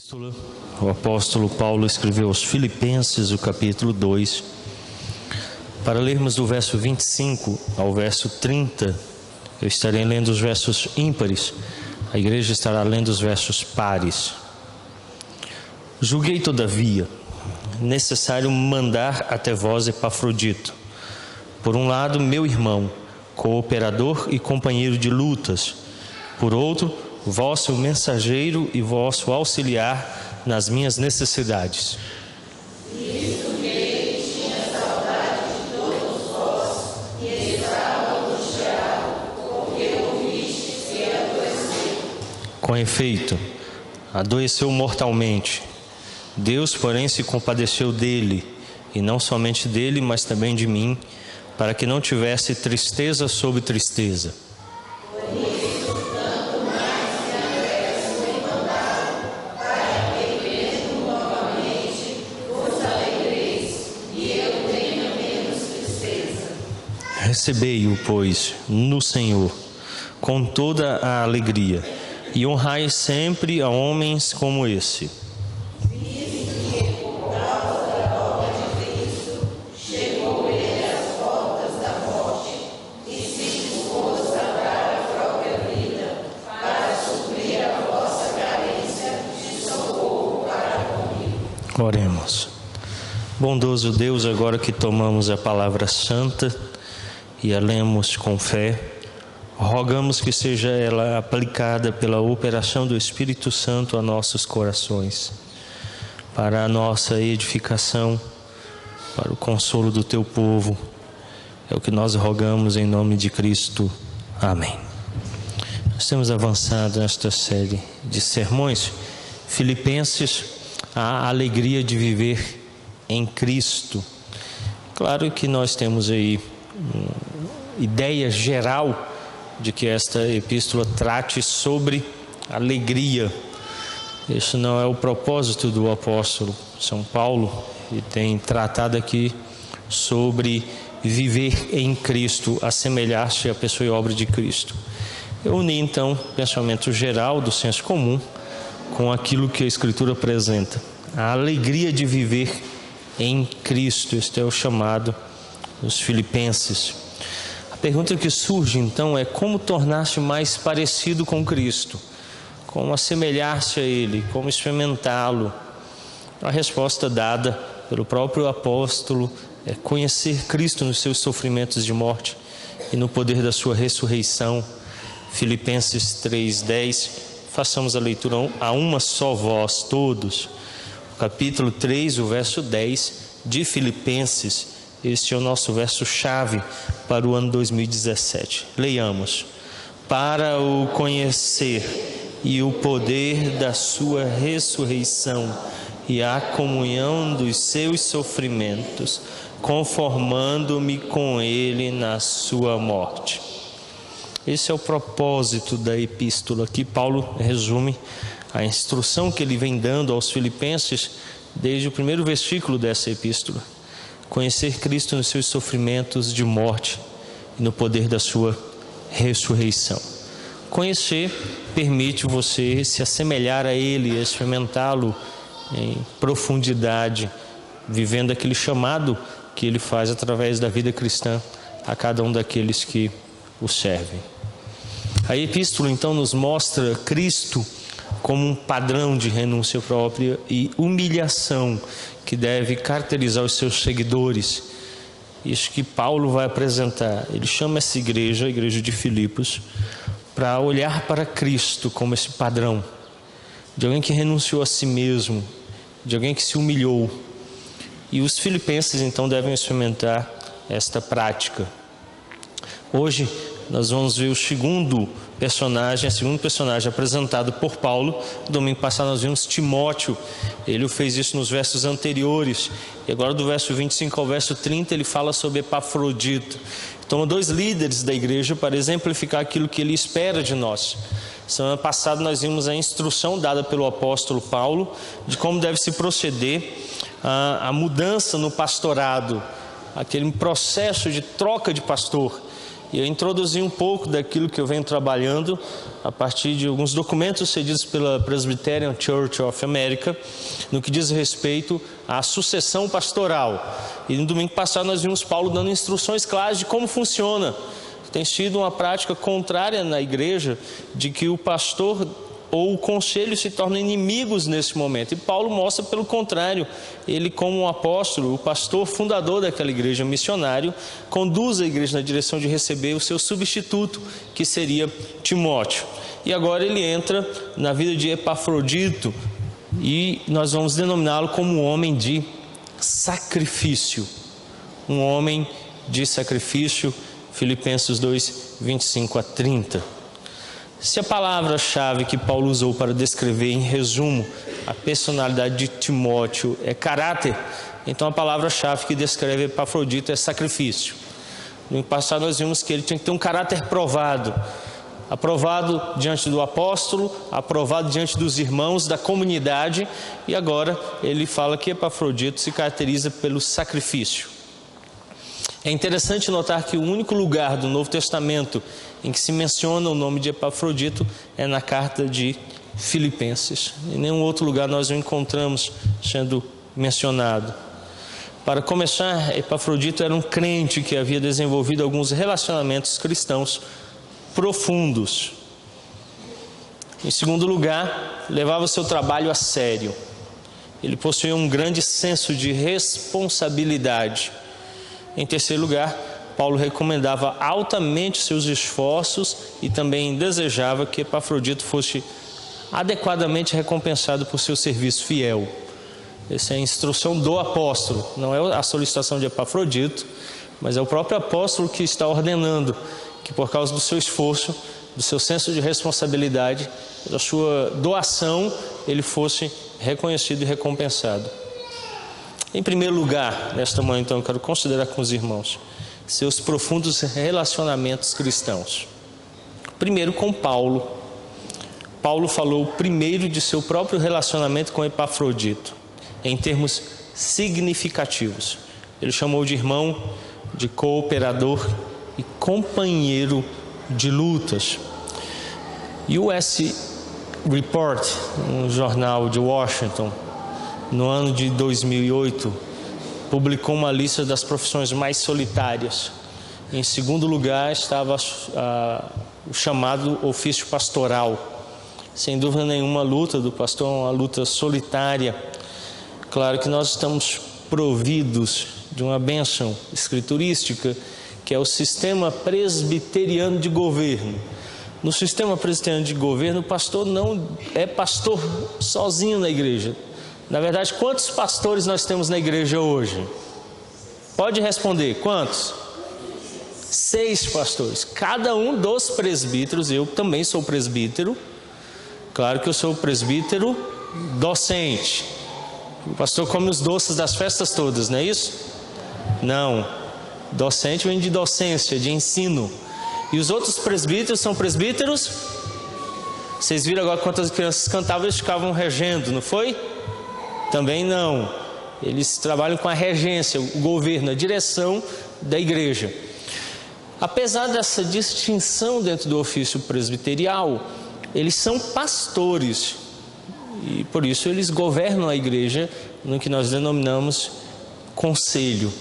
epístola, o apóstolo Paulo escreveu aos Filipenses, o capítulo 2, para lermos do verso 25 ao verso 30. Eu estarei lendo os versos ímpares, a igreja estará lendo os versos pares. Julguei, todavia, necessário mandar até vós Epafrodito, por um lado, meu irmão, cooperador e companheiro de lutas, por outro, vosso mensageiro e vosso auxiliar nas minhas necessidades. Com efeito, adoeceu mortalmente. Deus, porém, se compadeceu dele, e não somente dele, mas também de mim, para que não tivesse tristeza sobre tristeza. Recebei-o, pois, no Senhor, com toda a alegria, e honrai sempre a homens como esse. Oremos. Bondoso Deus, agora que tomamos a palavra santa, e a lemos com fé, rogamos que seja ela aplicada pela operação do Espírito Santo a nossos corações, para a nossa edificação, para o consolo do teu povo. É o que nós rogamos em nome de Cristo. Amém. Nós temos avançado nesta série de sermões, Filipenses, a alegria de viver em Cristo. Claro que nós temos aí ideia geral de que esta epístola trate sobre alegria. Isso não é o propósito do apóstolo São Paulo, e tem tratado aqui sobre viver em Cristo, assemelhar-se à pessoa e obra de Cristo. Eu uni então o pensamento geral do senso comum com aquilo que a Escritura apresenta, a alegria de viver em Cristo. Este é o chamado dos Filipenses. Pergunta que surge então é como tornar-se mais parecido com Cristo, como assemelhar-se a Ele, como experimentá-lo. A resposta dada pelo próprio apóstolo é conhecer Cristo nos seus sofrimentos de morte e no poder da sua ressurreição. Filipenses 3:10. Façamos a leitura a uma só voz todos. Capítulo 3, o verso 10 de Filipenses este é o nosso verso-chave para o ano 2017. Leiamos. Para o conhecer e o poder da sua ressurreição e a comunhão dos seus sofrimentos, conformando-me com ele na sua morte. Esse é o propósito da epístola que Paulo resume a instrução que ele vem dando aos filipenses desde o primeiro versículo dessa epístola conhecer Cristo nos seus sofrimentos de morte e no poder da sua ressurreição. Conhecer permite você se assemelhar a Ele, experimentá-lo em profundidade, vivendo aquele chamado que Ele faz através da vida cristã a cada um daqueles que o servem. A epístola então nos mostra Cristo como um padrão de renúncia própria e humilhação que deve caracterizar os seus seguidores. Isso que Paulo vai apresentar. Ele chama essa igreja, a igreja de Filipos, para olhar para Cristo como esse padrão de alguém que renunciou a si mesmo, de alguém que se humilhou. E os filipenses então devem experimentar esta prática. Hoje nós vamos ver o segundo personagem, o segundo personagem apresentado por Paulo. Domingo passado nós vimos Timóteo, ele fez isso nos versos anteriores. E agora do verso 25 ao verso 30 ele fala sobre Epafrodito. Toma dois líderes da igreja para exemplificar aquilo que ele espera de nós. Semana passada nós vimos a instrução dada pelo apóstolo Paulo de como deve se proceder a, a mudança no pastorado, aquele processo de troca de pastor E eu introduzi um pouco daquilo que eu venho trabalhando a partir de alguns documentos cedidos pela Presbyterian Church of America, no que diz respeito à sucessão pastoral. E no domingo passado nós vimos Paulo dando instruções claras de como funciona. Tem sido uma prática contrária na igreja de que o pastor ou o conselho se tornam inimigos nesse momento. E Paulo mostra pelo contrário, ele como um apóstolo, o pastor fundador daquela igreja missionário, conduz a igreja na direção de receber o seu substituto, que seria Timóteo. E agora ele entra na vida de Epafrodito e nós vamos denominá-lo como um homem de sacrifício. Um homem de sacrifício, Filipenses 2, 25 a 30. Se a palavra-chave que Paulo usou para descrever, em resumo, a personalidade de Timóteo é caráter, então a palavra-chave que descreve Epafrodito é sacrifício. No passado nós vimos que ele tinha que ter um caráter provado, aprovado diante do apóstolo, aprovado diante dos irmãos da comunidade, e agora ele fala que Epafrodito se caracteriza pelo sacrifício. É interessante notar que o único lugar do Novo Testamento em que se menciona o nome de Epafrodito é na carta de Filipenses. Em nenhum outro lugar nós o encontramos sendo mencionado. Para começar, Epafrodito era um crente que havia desenvolvido alguns relacionamentos cristãos profundos. Em segundo lugar, levava seu trabalho a sério. Ele possuía um grande senso de responsabilidade em terceiro lugar, Paulo recomendava altamente seus esforços e também desejava que Epafrodito fosse adequadamente recompensado por seu serviço fiel. Essa é a instrução do apóstolo, não é a solicitação de Epafrodito, mas é o próprio apóstolo que está ordenando que, por causa do seu esforço, do seu senso de responsabilidade, da sua doação, ele fosse reconhecido e recompensado. Em primeiro lugar, nesta manhã, então, eu quero considerar com os irmãos seus profundos relacionamentos cristãos. Primeiro com Paulo. Paulo falou primeiro de seu próprio relacionamento com Epafrodito, em termos significativos. Ele chamou de irmão, de cooperador e companheiro de lutas. US Report, um jornal de Washington, no ano de 2008, publicou uma lista das profissões mais solitárias. Em segundo lugar estava ah, o chamado ofício pastoral. Sem dúvida nenhuma, a luta do pastor é uma luta solitária. Claro que nós estamos providos de uma bênção escriturística, que é o sistema presbiteriano de governo. No sistema presbiteriano de governo, o pastor não é pastor sozinho na igreja, na verdade, quantos pastores nós temos na igreja hoje? Pode responder, quantos? Seis pastores. Cada um dos presbíteros, eu também sou presbítero. Claro que eu sou presbítero docente. O pastor come os doces das festas todas, não é isso? Não. Docente vem de docência, de ensino. E os outros presbíteros são presbíteros? Vocês viram agora quantas crianças cantavam, eles ficavam regendo, não foi? Também não. Eles trabalham com a regência, o governo, a direção da igreja. Apesar dessa distinção dentro do ofício presbiterial, eles são pastores e por isso eles governam a igreja no que nós denominamos conselho.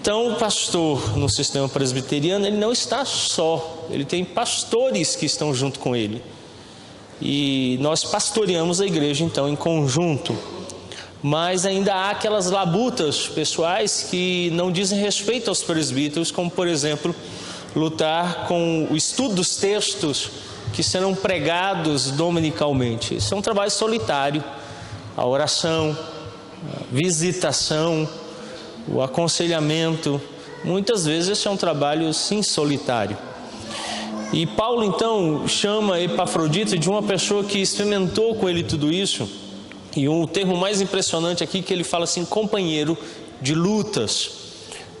Então, o pastor no sistema presbiteriano, ele não está só, ele tem pastores que estão junto com ele. E nós pastoreamos a igreja então em conjunto. Mas ainda há aquelas labutas pessoais que não dizem respeito aos presbíteros, como por exemplo, lutar com o estudo dos textos que serão pregados dominicalmente. Isso é um trabalho solitário. A oração, a visitação, o aconselhamento, muitas vezes esse é um trabalho sim solitário. E Paulo então chama Epafrodito de uma pessoa que experimentou com ele tudo isso. E o termo mais impressionante aqui é que ele fala assim, companheiro de lutas.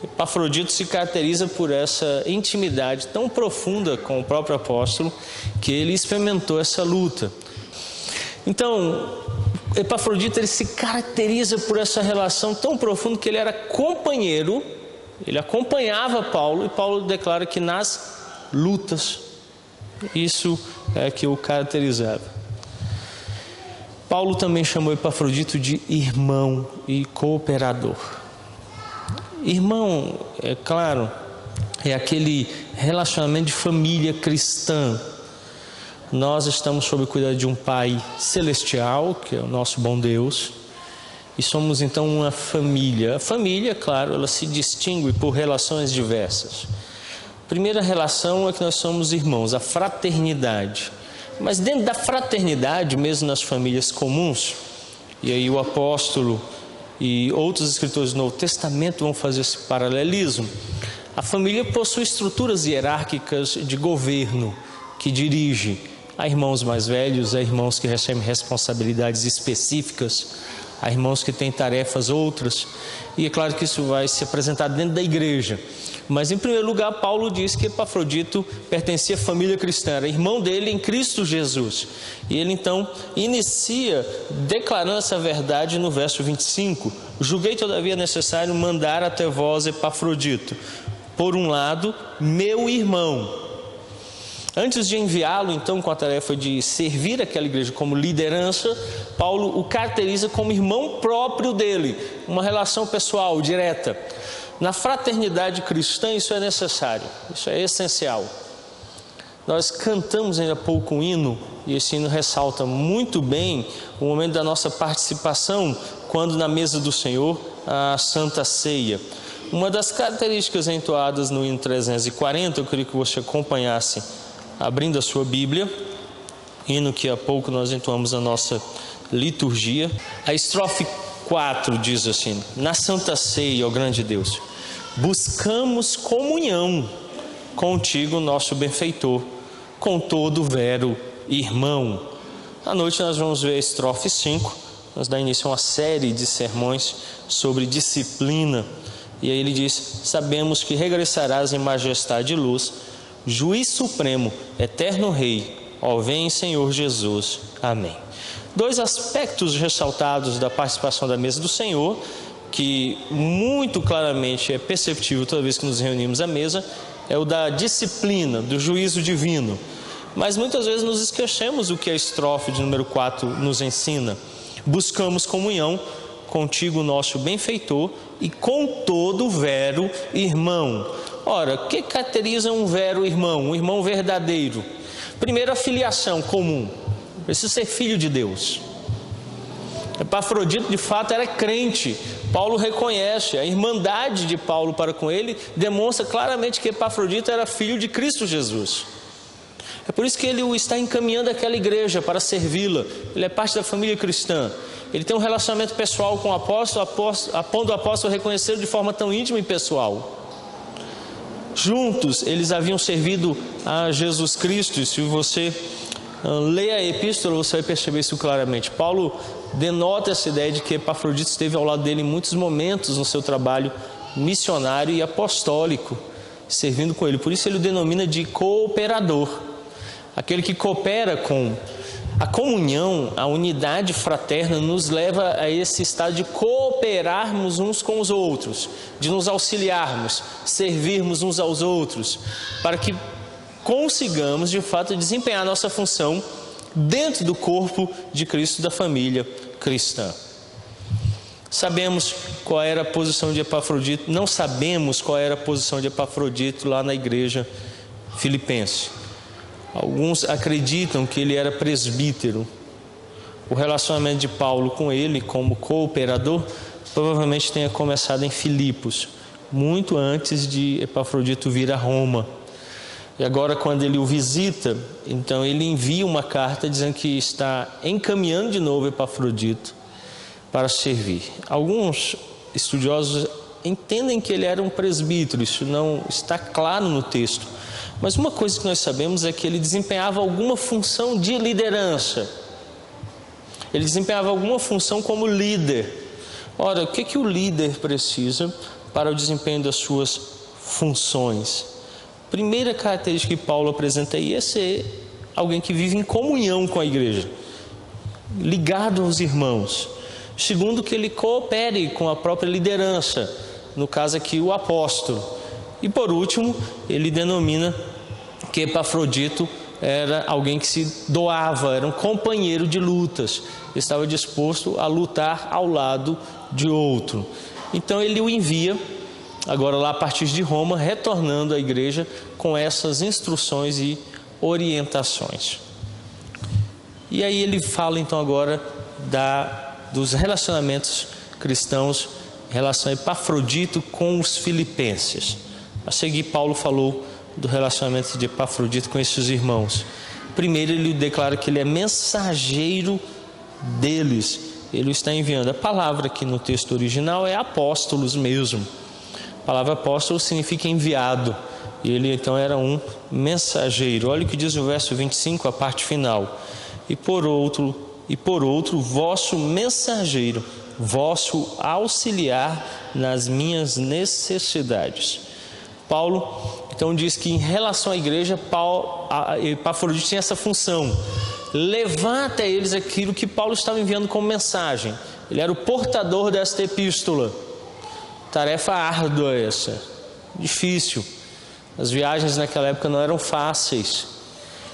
Epafrodito se caracteriza por essa intimidade tão profunda com o próprio apóstolo que ele experimentou essa luta. Então, Epafrodito ele se caracteriza por essa relação tão profunda que ele era companheiro Ele acompanhava Paulo e Paulo declara que nas lutas, isso é que o caracterizava. Paulo também chamou Epafrodito de irmão e cooperador. Irmão, é claro, é aquele relacionamento de família cristã. Nós estamos sob o cuidado de um Pai celestial, que é o nosso bom Deus, e somos então uma família. A família, claro, ela se distingue por relações diversas. Primeira relação é que nós somos irmãos, a fraternidade. Mas dentro da fraternidade, mesmo nas famílias comuns, e aí o apóstolo e outros escritores do Novo Testamento vão fazer esse paralelismo. A família possui estruturas hierárquicas de governo que dirige a irmãos mais velhos, a irmãos que recebem responsabilidades específicas, a irmãos que têm tarefas outras, e é claro que isso vai se apresentar dentro da igreja. Mas em primeiro lugar, Paulo diz que Epafrodito pertencia à família cristã, era irmão dele em Cristo Jesus. E ele então inicia declarando essa verdade no verso 25: Julguei todavia necessário mandar até vós Epafrodito, por um lado, meu irmão. Antes de enviá-lo então com a tarefa de servir aquela igreja como liderança, Paulo o caracteriza como irmão próprio dele, uma relação pessoal direta. Na fraternidade cristã, isso é necessário, isso é essencial. Nós cantamos ainda pouco um hino, e esse hino ressalta muito bem o momento da nossa participação quando na mesa do Senhor a Santa Ceia. Uma das características entoadas no hino 340, eu queria que você acompanhasse abrindo a sua Bíblia, hino que há pouco nós entoamos na nossa liturgia. A estrofe 4 diz assim: Na Santa Ceia, ó grande Deus buscamos comunhão contigo, nosso benfeitor, com todo vero irmão. À noite nós vamos ver a estrofe 5, nós dá início a uma série de sermões sobre disciplina. E aí ele diz: Sabemos que regressarás em majestade e luz, juiz supremo, eterno rei, ó vem Senhor Jesus. Amém. Dois aspectos ressaltados da participação da mesa do Senhor que muito claramente é perceptível toda vez que nos reunimos à mesa, é o da disciplina, do juízo divino. Mas muitas vezes nos esquecemos o que a estrofe de número 4 nos ensina. Buscamos comunhão contigo, nosso benfeitor, e com todo vero irmão. Ora, o que caracteriza um vero irmão, um irmão verdadeiro? Primeiro, a filiação comum. Precisa ser filho de Deus. Epafrodito de fato era crente. Paulo reconhece, a irmandade de Paulo para com ele demonstra claramente que Epafrodito era filho de Cristo Jesus. É por isso que ele o está encaminhando àquela igreja para servi-la. Ele é parte da família cristã. Ele tem um relacionamento pessoal com o apóstolo, a ponto do apóstolo reconhecer de forma tão íntima e pessoal. Juntos eles haviam servido a Jesus Cristo, e se você ah, leia a epístola, você vai perceber isso claramente. Paulo denota essa ideia de que Epafrodito esteve ao lado dele em muitos momentos no seu trabalho missionário e apostólico, servindo com ele. Por isso ele o denomina de cooperador, aquele que coopera com a comunhão, a unidade fraterna nos leva a esse estado de cooperarmos uns com os outros, de nos auxiliarmos, servirmos uns aos outros, para que consigamos de fato desempenhar nossa função dentro do corpo de Cristo da família cristã. Sabemos qual era a posição de Epafrodito, não sabemos qual era a posição de Epafrodito lá na igreja filipense. Alguns acreditam que ele era presbítero. O relacionamento de Paulo com ele, como cooperador, provavelmente tenha começado em Filipos, muito antes de Epafrodito vir a Roma. E agora, quando ele o visita, então ele envia uma carta dizendo que está encaminhando de novo Epafrodito para servir. Alguns estudiosos entendem que ele era um presbítero, isso não está claro no texto. Mas uma coisa que nós sabemos é que ele desempenhava alguma função de liderança. Ele desempenhava alguma função como líder. Ora, o que, que o líder precisa para o desempenho das suas funções? Primeira característica que Paulo apresenta aí é ser alguém que vive em comunhão com a igreja, ligado aos irmãos. Segundo, que ele coopere com a própria liderança, no caso aqui o apóstolo. E por último, ele denomina que Epafrodito era alguém que se doava, era um companheiro de lutas, estava disposto a lutar ao lado de outro. Então ele o envia, agora lá a partir de Roma, retornando à igreja com essas instruções e orientações. E aí ele fala então agora da, dos relacionamentos cristãos em relação a Epafrodito com os filipenses. A seguir, Paulo falou do relacionamento de Epafrodito com esses irmãos. Primeiro, ele declara que ele é mensageiro deles, ele está enviando. A palavra aqui no texto original é apóstolos mesmo. A palavra apóstolo significa enviado. E ele então era um mensageiro. Olha o que diz o verso 25, a parte final. E por outro, e por outro, vosso mensageiro, vosso auxiliar nas minhas necessidades. Paulo então diz que em relação à igreja, Paulo, Epafrodito tinha essa função, levar até eles aquilo que Paulo estava enviando como mensagem. Ele era o portador desta epístola. Tarefa árdua essa, difícil. As viagens naquela época não eram fáceis.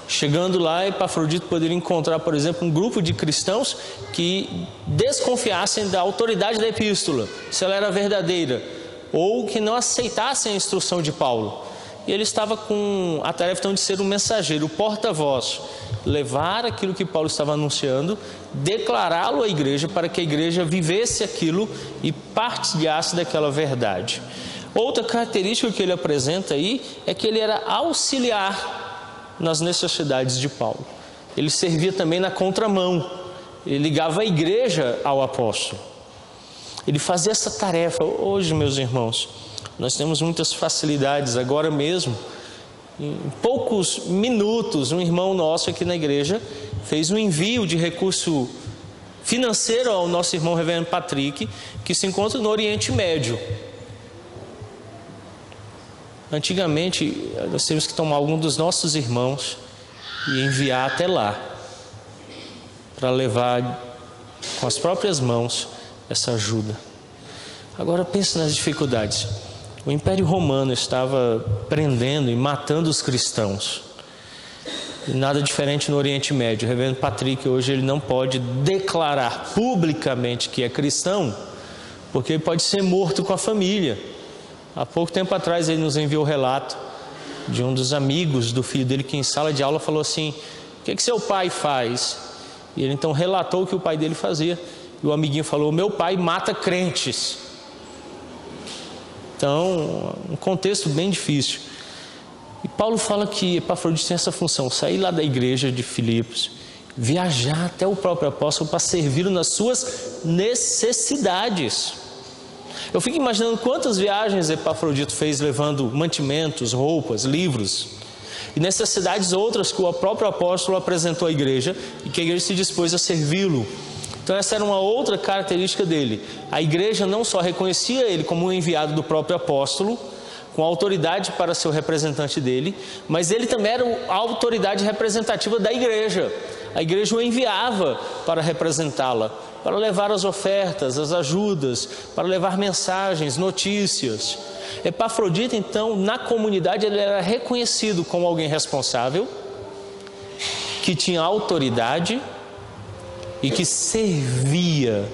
Chegando lá, Epafrodito poderia encontrar, por exemplo, um grupo de cristãos que desconfiassem da autoridade da epístola, se ela era verdadeira, ou que não aceitassem a instrução de Paulo. E ele estava com a tarefa então, de ser um mensageiro, o porta-voz, levar aquilo que Paulo estava anunciando, declará-lo à igreja para que a igreja vivesse aquilo e partilhasse daquela verdade. Outra característica que ele apresenta aí é que ele era auxiliar nas necessidades de Paulo. Ele servia também na contramão, ele ligava a igreja ao apóstolo. Ele fazia essa tarefa. Hoje, meus irmãos, nós temos muitas facilidades. Agora mesmo, em poucos minutos, um irmão nosso aqui na igreja fez um envio de recurso financeiro ao nosso irmão Reverendo Patrick, que se encontra no Oriente Médio. Antigamente, nós temos que tomar algum dos nossos irmãos e enviar até lá, para levar com as próprias mãos essa ajuda. Agora pense nas dificuldades. O Império Romano estava prendendo e matando os cristãos. Nada diferente no Oriente Médio. O reverendo Patrick hoje ele não pode declarar publicamente que é cristão, porque ele pode ser morto com a família. Há pouco tempo atrás ele nos enviou o relato de um dos amigos do filho dele que em sala de aula falou assim: "O que, que seu pai faz?" E ele então relatou o que o pai dele fazia. E o amiguinho falou: "Meu pai mata crentes." Então, um contexto bem difícil. E Paulo fala que Epafrodito tem essa função: sair lá da igreja de Filipos, viajar até o próprio apóstolo para servir nas suas necessidades. Eu fico imaginando quantas viagens Epafrodito fez levando mantimentos, roupas, livros e necessidades outras que o próprio apóstolo apresentou à igreja e que a igreja se dispôs a servi-lo. Então, essa era uma outra característica dele. A igreja não só reconhecia ele como um enviado do próprio apóstolo, com autoridade para ser o representante dele, mas ele também era a autoridade representativa da igreja. A igreja o enviava para representá-la para levar as ofertas, as ajudas, para levar mensagens, notícias. Epafrodito, então, na comunidade, ele era reconhecido como alguém responsável, que tinha autoridade e que servia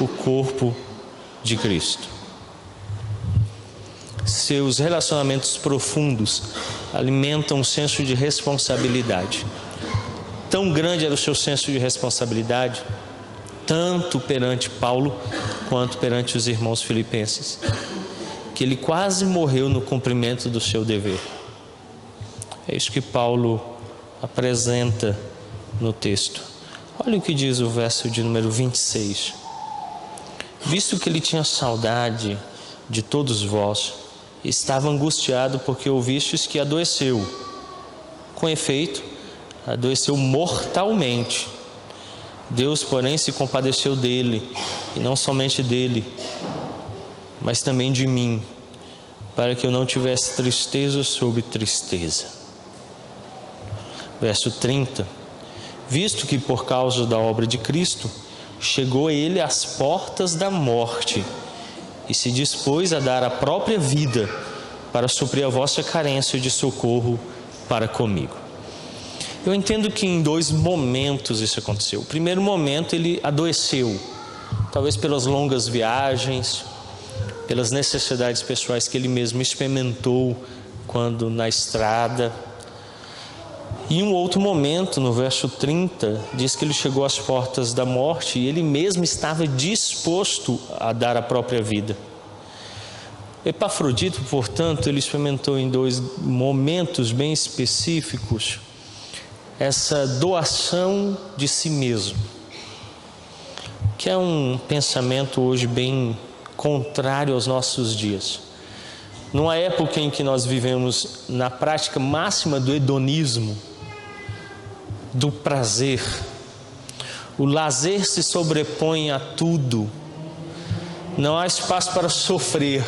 o corpo de Cristo. Seus relacionamentos profundos alimentam um senso de responsabilidade. Tão grande era o seu senso de responsabilidade tanto perante Paulo quanto perante os irmãos filipenses, que ele quase morreu no cumprimento do seu dever. É isso que Paulo apresenta no texto. Olha o que diz o verso de número 26. Visto que ele tinha saudade de todos vós, estava angustiado porque ouvistes que adoeceu. Com efeito, adoeceu mortalmente. Deus, porém, se compadeceu dele, e não somente dele, mas também de mim, para que eu não tivesse tristeza sobre tristeza. Verso 30: Visto que por causa da obra de Cristo chegou ele às portas da morte, e se dispôs a dar a própria vida para suprir a vossa carência de socorro para comigo. Eu entendo que em dois momentos isso aconteceu. O primeiro momento ele adoeceu, talvez pelas longas viagens, pelas necessidades pessoais que ele mesmo experimentou quando na estrada. E um outro momento, no verso 30, diz que ele chegou às portas da morte e ele mesmo estava disposto a dar a própria vida. Epafrodito, portanto, ele experimentou em dois momentos bem específicos essa doação de si mesmo, que é um pensamento hoje bem contrário aos nossos dias. Numa época em que nós vivemos na prática máxima do hedonismo, do prazer, o lazer se sobrepõe a tudo, não há espaço para sofrer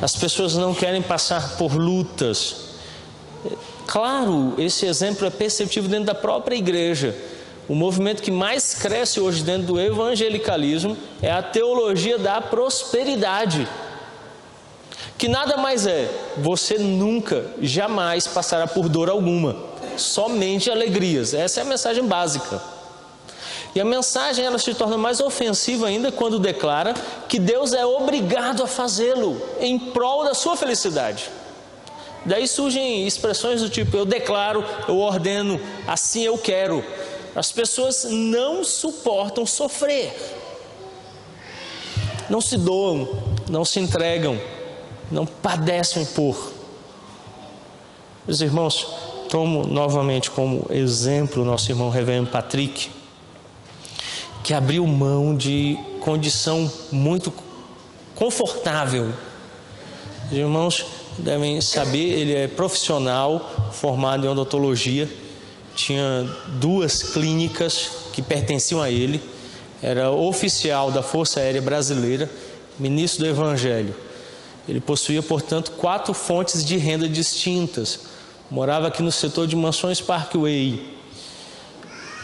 as pessoas não querem passar por lutas. Claro, esse exemplo é perceptível dentro da própria igreja. O movimento que mais cresce hoje dentro do evangelicalismo é a teologia da prosperidade. Que nada mais é, você nunca, jamais passará por dor alguma, somente alegrias. Essa é a mensagem básica. E a mensagem ela se torna mais ofensiva ainda quando declara que Deus é obrigado a fazê-lo em prol da sua felicidade. Daí surgem expressões do tipo: eu declaro, eu ordeno, assim eu quero. As pessoas não suportam sofrer, não se doam, não se entregam, não padecem por. Meus irmãos, tomo novamente como exemplo nosso irmão Reverendo Patrick que abriu mão de condição muito confortável. Os irmãos devem saber, ele é profissional, formado em odontologia, tinha duas clínicas que pertenciam a ele, era oficial da Força Aérea Brasileira, ministro do Evangelho. Ele possuía, portanto, quatro fontes de renda distintas. Morava aqui no setor de Mansões Parkway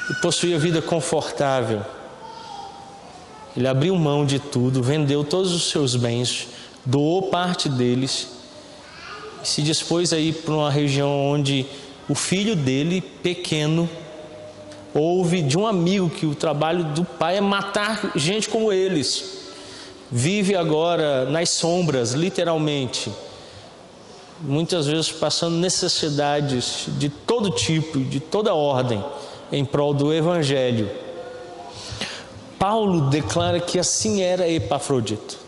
e possuía vida confortável. Ele abriu mão de tudo, vendeu todos os seus bens, doou parte deles e se dispôs a ir para uma região onde o filho dele, pequeno, ouve de um amigo que o trabalho do pai é matar gente como eles. Vive agora nas sombras, literalmente. Muitas vezes passando necessidades de todo tipo, de toda ordem, em prol do Evangelho. Paulo declara que assim era Epafrodito.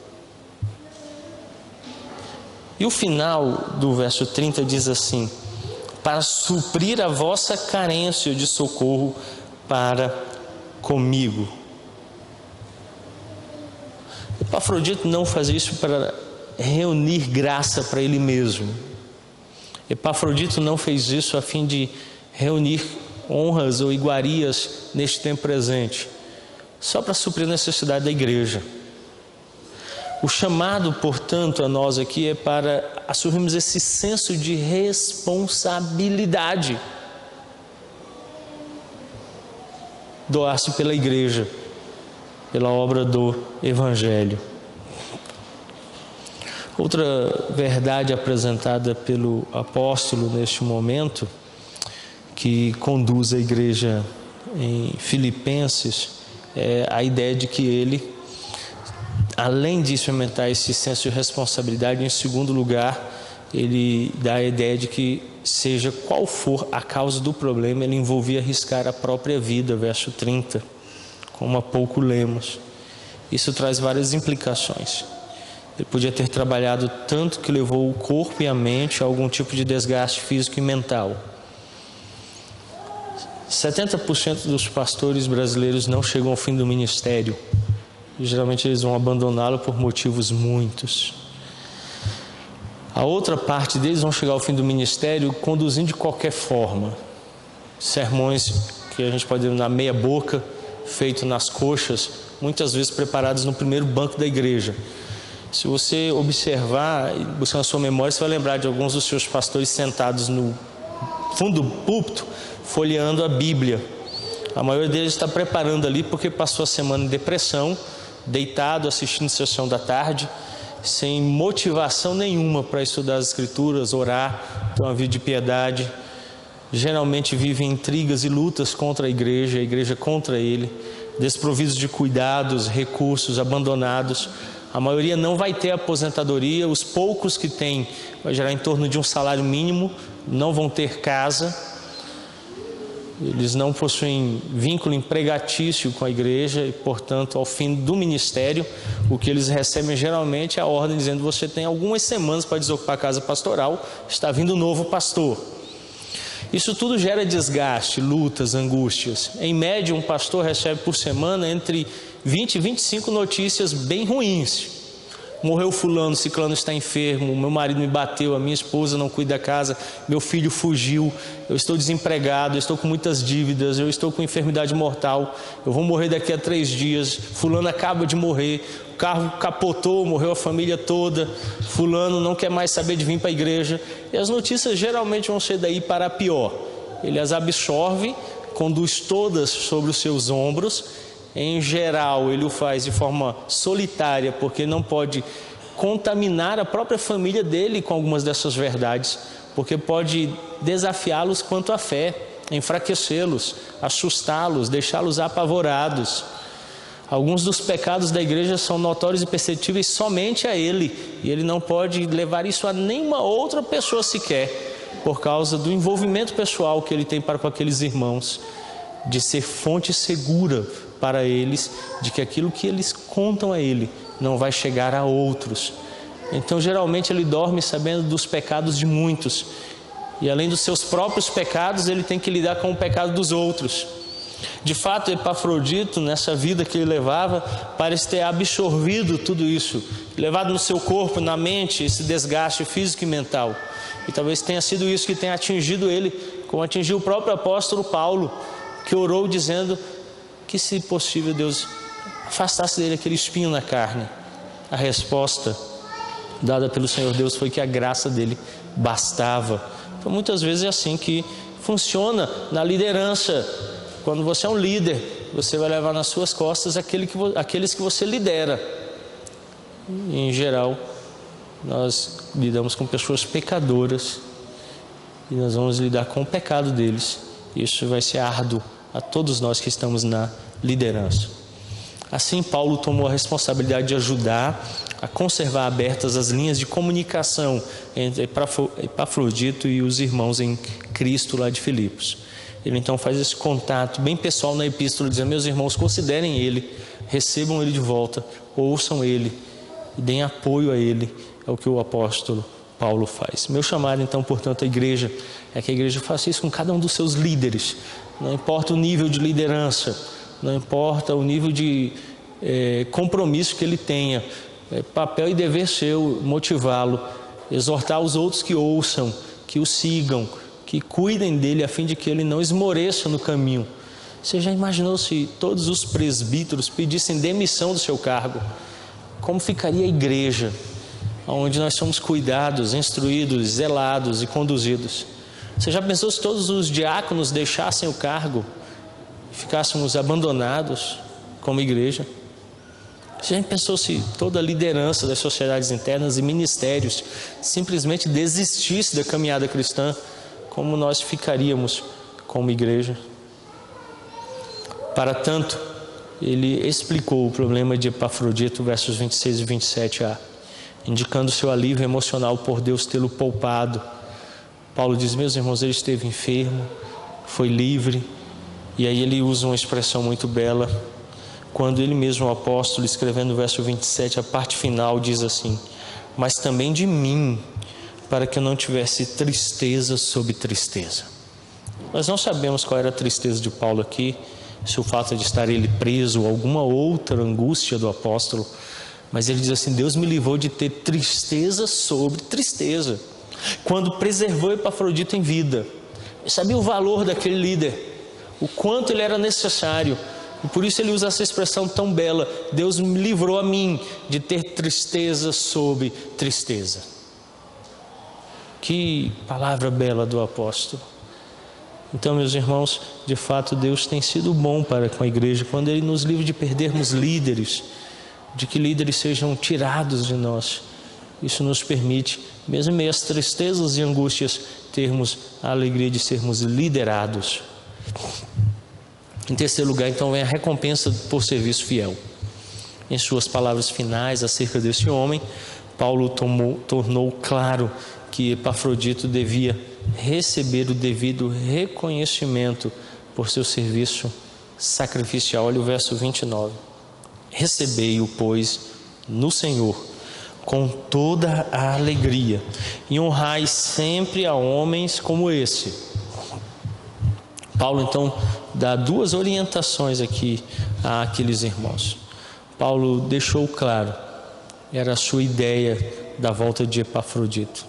E o final do verso 30 diz assim: para suprir a vossa carência de socorro para comigo. Epafrodito não faz isso para reunir graça para ele mesmo. Epafrodito não fez isso a fim de reunir honras ou iguarias neste tempo presente só para suprir a necessidade da igreja. O chamado, portanto, a nós aqui é para assumirmos esse senso de responsabilidade. Doar-se pela igreja, pela obra do Evangelho. Outra verdade apresentada pelo apóstolo neste momento, que conduz a igreja em Filipenses, é, a ideia de que ele, além de experimentar esse senso de responsabilidade, em segundo lugar, ele dá a ideia de que, seja qual for a causa do problema, ele envolvia arriscar a própria vida, verso 30, como há pouco lemos. Isso traz várias implicações. Ele podia ter trabalhado tanto que levou o corpo e a mente a algum tipo de desgaste físico e mental 70% dos pastores brasileiros não chegam ao fim do ministério. E, geralmente eles vão abandoná-lo por motivos muitos. A outra parte deles vão chegar ao fim do ministério conduzindo de qualquer forma. Sermões que a gente pode na meia boca, feito nas coxas, muitas vezes preparados no primeiro banco da igreja. Se você observar e buscar na sua memória, você vai lembrar de alguns dos seus pastores sentados no fundo do púlpito, folheando a Bíblia. A maioria deles está preparando ali porque passou a semana em depressão, deitado assistindo sessão da tarde, sem motivação nenhuma para estudar as Escrituras, orar, ter uma vida de piedade. Geralmente vivem intrigas e lutas contra a igreja, a igreja contra ele, desprovidos de cuidados, recursos, abandonados. A maioria não vai ter aposentadoria, os poucos que têm vai gerar em torno de um salário mínimo, não vão ter casa, eles não possuem vínculo empregatício com a igreja e, portanto, ao fim do ministério, o que eles recebem geralmente é a ordem dizendo: você tem algumas semanas para desocupar a casa pastoral, está vindo um novo pastor. Isso tudo gera desgaste, lutas, angústias. Em média, um pastor recebe por semana entre 20 e 25 notícias bem ruins morreu fulano, ciclano está enfermo, meu marido me bateu, a minha esposa não cuida da casa, meu filho fugiu, eu estou desempregado, eu estou com muitas dívidas, eu estou com enfermidade mortal, eu vou morrer daqui a três dias, fulano acaba de morrer, o carro capotou, morreu a família toda, fulano não quer mais saber de vir para a igreja, e as notícias geralmente vão ser daí para pior. Ele as absorve, conduz todas sobre os seus ombros em geral, ele o faz de forma solitária, porque não pode contaminar a própria família dele com algumas dessas verdades, porque pode desafiá-los quanto à fé, enfraquecê-los, assustá-los, deixá-los apavorados. Alguns dos pecados da igreja são notórios e perceptíveis somente a ele, e ele não pode levar isso a nenhuma outra pessoa sequer, por causa do envolvimento pessoal que ele tem para com aqueles irmãos, de ser fonte segura para eles de que aquilo que eles contam a ele não vai chegar a outros. Então, geralmente, ele dorme sabendo dos pecados de muitos, e além dos seus próprios pecados, ele tem que lidar com o pecado dos outros. De fato, Epafrodito, nessa vida que ele levava, parece ter absorvido tudo isso, levado no seu corpo, na mente, esse desgaste físico e mental. E talvez tenha sido isso que tenha atingido ele, como atingiu o próprio apóstolo Paulo, que orou dizendo: que, se possível, Deus afastasse dele aquele espinho na carne. A resposta dada pelo Senhor Deus foi que a graça dele bastava. Então, muitas vezes é assim que funciona na liderança. Quando você é um líder, você vai levar nas suas costas aquele que, aqueles que você lidera. E, em geral, nós lidamos com pessoas pecadoras e nós vamos lidar com o pecado deles. Isso vai ser árduo a todos nós que estamos na liderança. Assim, Paulo tomou a responsabilidade de ajudar a conservar abertas as linhas de comunicação entre Epafrodito e os irmãos em Cristo lá de Filipos. Ele então faz esse contato bem pessoal na epístola, dizendo: Meus irmãos, considerem ele, recebam ele de volta, ouçam ele deem apoio a ele. É o que o apóstolo Paulo faz. Meu chamado, então, portanto, à igreja é que a igreja faça isso com cada um dos seus líderes, não importa o nível de liderança, não importa o nível de é, compromisso que ele tenha, é papel e dever seu motivá-lo, exortar os outros que ouçam, que o sigam, que cuidem dele a fim de que ele não esmoreça no caminho. Você já imaginou se todos os presbíteros pedissem demissão do seu cargo? Como ficaria a igreja, onde nós somos cuidados, instruídos, zelados e conduzidos? Você já pensou se todos os diáconos deixassem o cargo? ficássemos abandonados como igreja? Você já pensou se toda a liderança das sociedades internas e ministérios simplesmente desistisse da caminhada cristã? Como nós ficaríamos como igreja? Para tanto, ele explicou o problema de Epafrodito, versos 26 e 27a, indicando seu alívio emocional por Deus tê-lo poupado. Paulo diz: Meus irmãos, ele esteve enfermo, foi livre, e aí ele usa uma expressão muito bela, quando ele mesmo, o apóstolo, escrevendo o verso 27, a parte final diz assim: Mas também de mim, para que eu não tivesse tristeza sobre tristeza. Nós não sabemos qual era a tristeza de Paulo aqui, se o fato de estar ele preso ou alguma outra angústia do apóstolo, mas ele diz assim: Deus me livrou de ter tristeza sobre tristeza, quando preservou Epafrodito em vida. Eu sabia o valor daquele líder o quanto ele era necessário. E por isso ele usa essa expressão tão bela: Deus me livrou a mim de ter tristeza sobre tristeza. Que palavra bela do apóstolo. Então, meus irmãos, de fato Deus tem sido bom para com a igreja quando ele nos livra de perdermos líderes, de que líderes sejam tirados de nós. Isso nos permite, mesmo em meio às tristezas e angústias, termos a alegria de sermos liderados. Em terceiro lugar, então, vem a recompensa por serviço fiel. Em suas palavras finais acerca desse homem, Paulo tomou, tornou claro que Epafrodito devia receber o devido reconhecimento por seu serviço sacrificial. Olha o verso 29. Recebei-o, pois, no Senhor, com toda a alegria, e honrai sempre a homens como esse. Paulo então dá duas orientações aqui àqueles irmãos. Paulo deixou claro, era a sua ideia da volta de Epafrodito.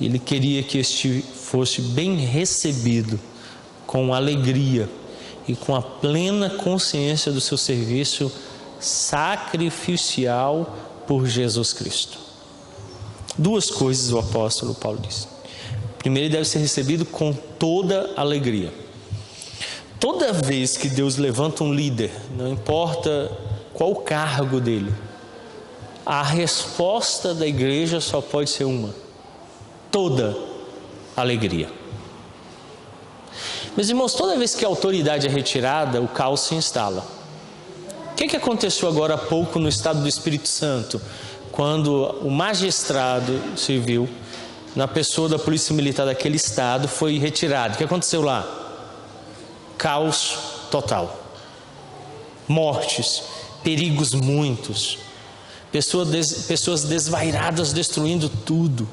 Ele queria que este fosse bem recebido, com alegria e com a plena consciência do seu serviço sacrificial por Jesus Cristo. Duas coisas o apóstolo Paulo diz. Primeiro, ele deve ser recebido com toda alegria. Toda vez que Deus levanta um líder, não importa qual o cargo dele, a resposta da igreja só pode ser uma: toda alegria. Meus irmãos, toda vez que a autoridade é retirada, o caos se instala. Que, que aconteceu agora há pouco no estado do Espírito Santo, quando o magistrado civil, na pessoa da polícia militar daquele estado, foi retirado? O que aconteceu lá? Caos total. Mortes, perigos muitos, pessoas, des, pessoas desvairadas destruindo tudo.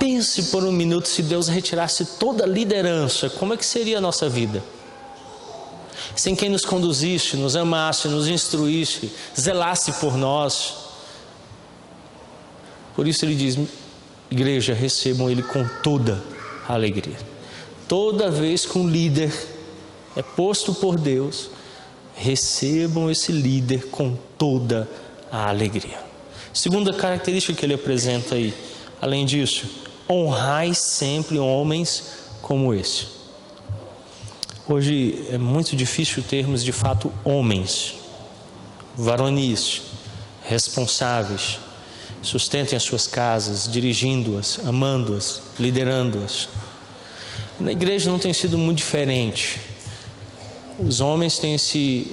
Pense por um minuto se Deus retirasse toda a liderança, como é que seria a nossa vida? Sem quem nos conduzisse, nos amasse, nos instruísse, zelasse por nós. Por isso ele diz: igreja, recebam ele com toda a alegria. Toda vez que um líder é posto por Deus, recebam esse líder com toda a alegria. Segunda característica que ele apresenta aí, além disso, honrai sempre homens como esse. Hoje é muito difícil termos de fato homens, varonis, responsáveis, sustentem as suas casas, dirigindo-as, amando-as, liderando-as. Na igreja não tem sido muito diferente. Os homens têm se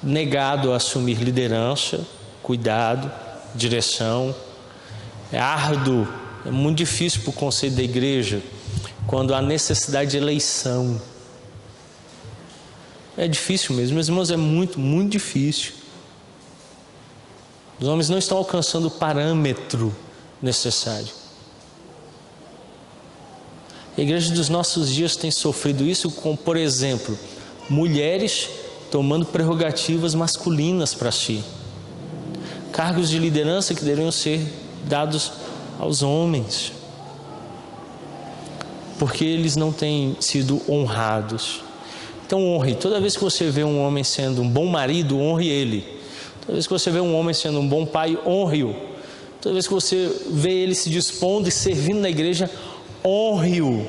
negado a assumir liderança, cuidado, direção. É árduo é muito difícil para o conselho da igreja quando há necessidade de eleição. É difícil mesmo, meus irmãos, é muito, muito difícil. Os homens não estão alcançando o parâmetro necessário. A igreja dos nossos dias tem sofrido isso com, por exemplo, mulheres tomando prerrogativas masculinas para si. Cargos de liderança que deveriam ser dados aos homens, porque eles não têm sido honrados. Então honre. Toda vez que você vê um homem sendo um bom marido, honre ele. Toda vez que você vê um homem sendo um bom pai, honre-o. Toda vez que você vê ele se dispondo e servindo na igreja, honre-o.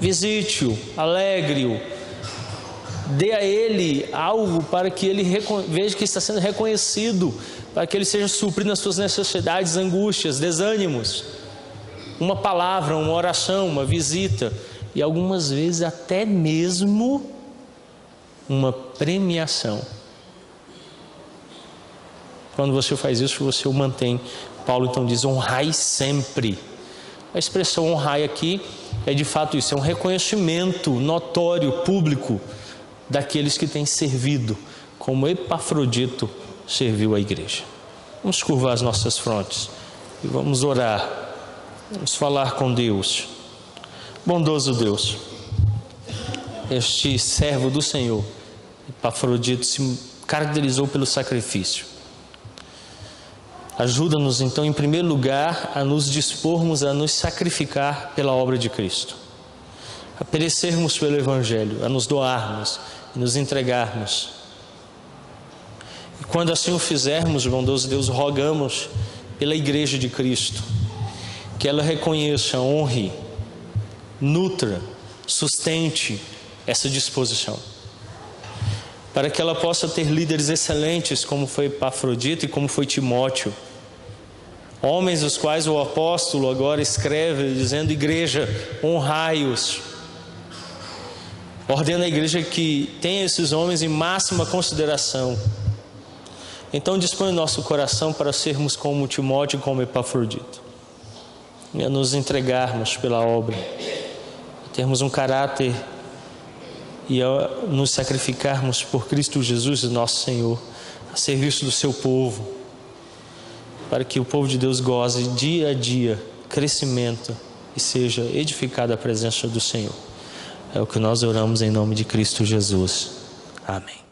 Visite-o, alegre-o. Dê a ele algo para que ele veja que está sendo reconhecido para que Ele seja suprido nas suas necessidades, angústias, desânimos. Uma palavra, uma oração, uma visita e algumas vezes até mesmo uma premiação. Quando você faz isso, você o mantém. Paulo então diz: honrai sempre. A expressão honrai aqui é de fato isso, é um reconhecimento notório, público, daqueles que têm servido, como Epafrodito serviu a igreja. Vamos curvar as nossas frontes e vamos orar, vamos falar com Deus. Bondoso Deus, este servo do Senhor, Epafrodito, se caracterizou pelo sacrifício. Ajuda-nos então, em primeiro lugar, a nos dispormos a nos sacrificar pela obra de Cristo, a perecermos pelo Evangelho, a nos doarmos e nos entregarmos e quando assim o fizermos, bondoso Deus, rogamos pela Igreja de Cristo, que ela reconheça, honre, nutra, sustente essa disposição. para que ela possa ter líderes excelentes, como foi Epafrodito e como foi Timóteo. Homens os quais o apóstolo agora escreve dizendo: Igreja, honrai-os. Ordena a igreja que tenha esses homens em máxima consideração. Então dispõe o nosso coração para sermos como Timóteo e como Epafrodito. E a nos entregarmos pela obra. Termos um caráter e a nos sacrificarmos por Cristo Jesus, nosso Senhor, a serviço do seu povo, para que o povo de Deus goze dia a dia crescimento e seja edificada a presença do Senhor. É o que nós oramos em nome de Cristo Jesus. Amém.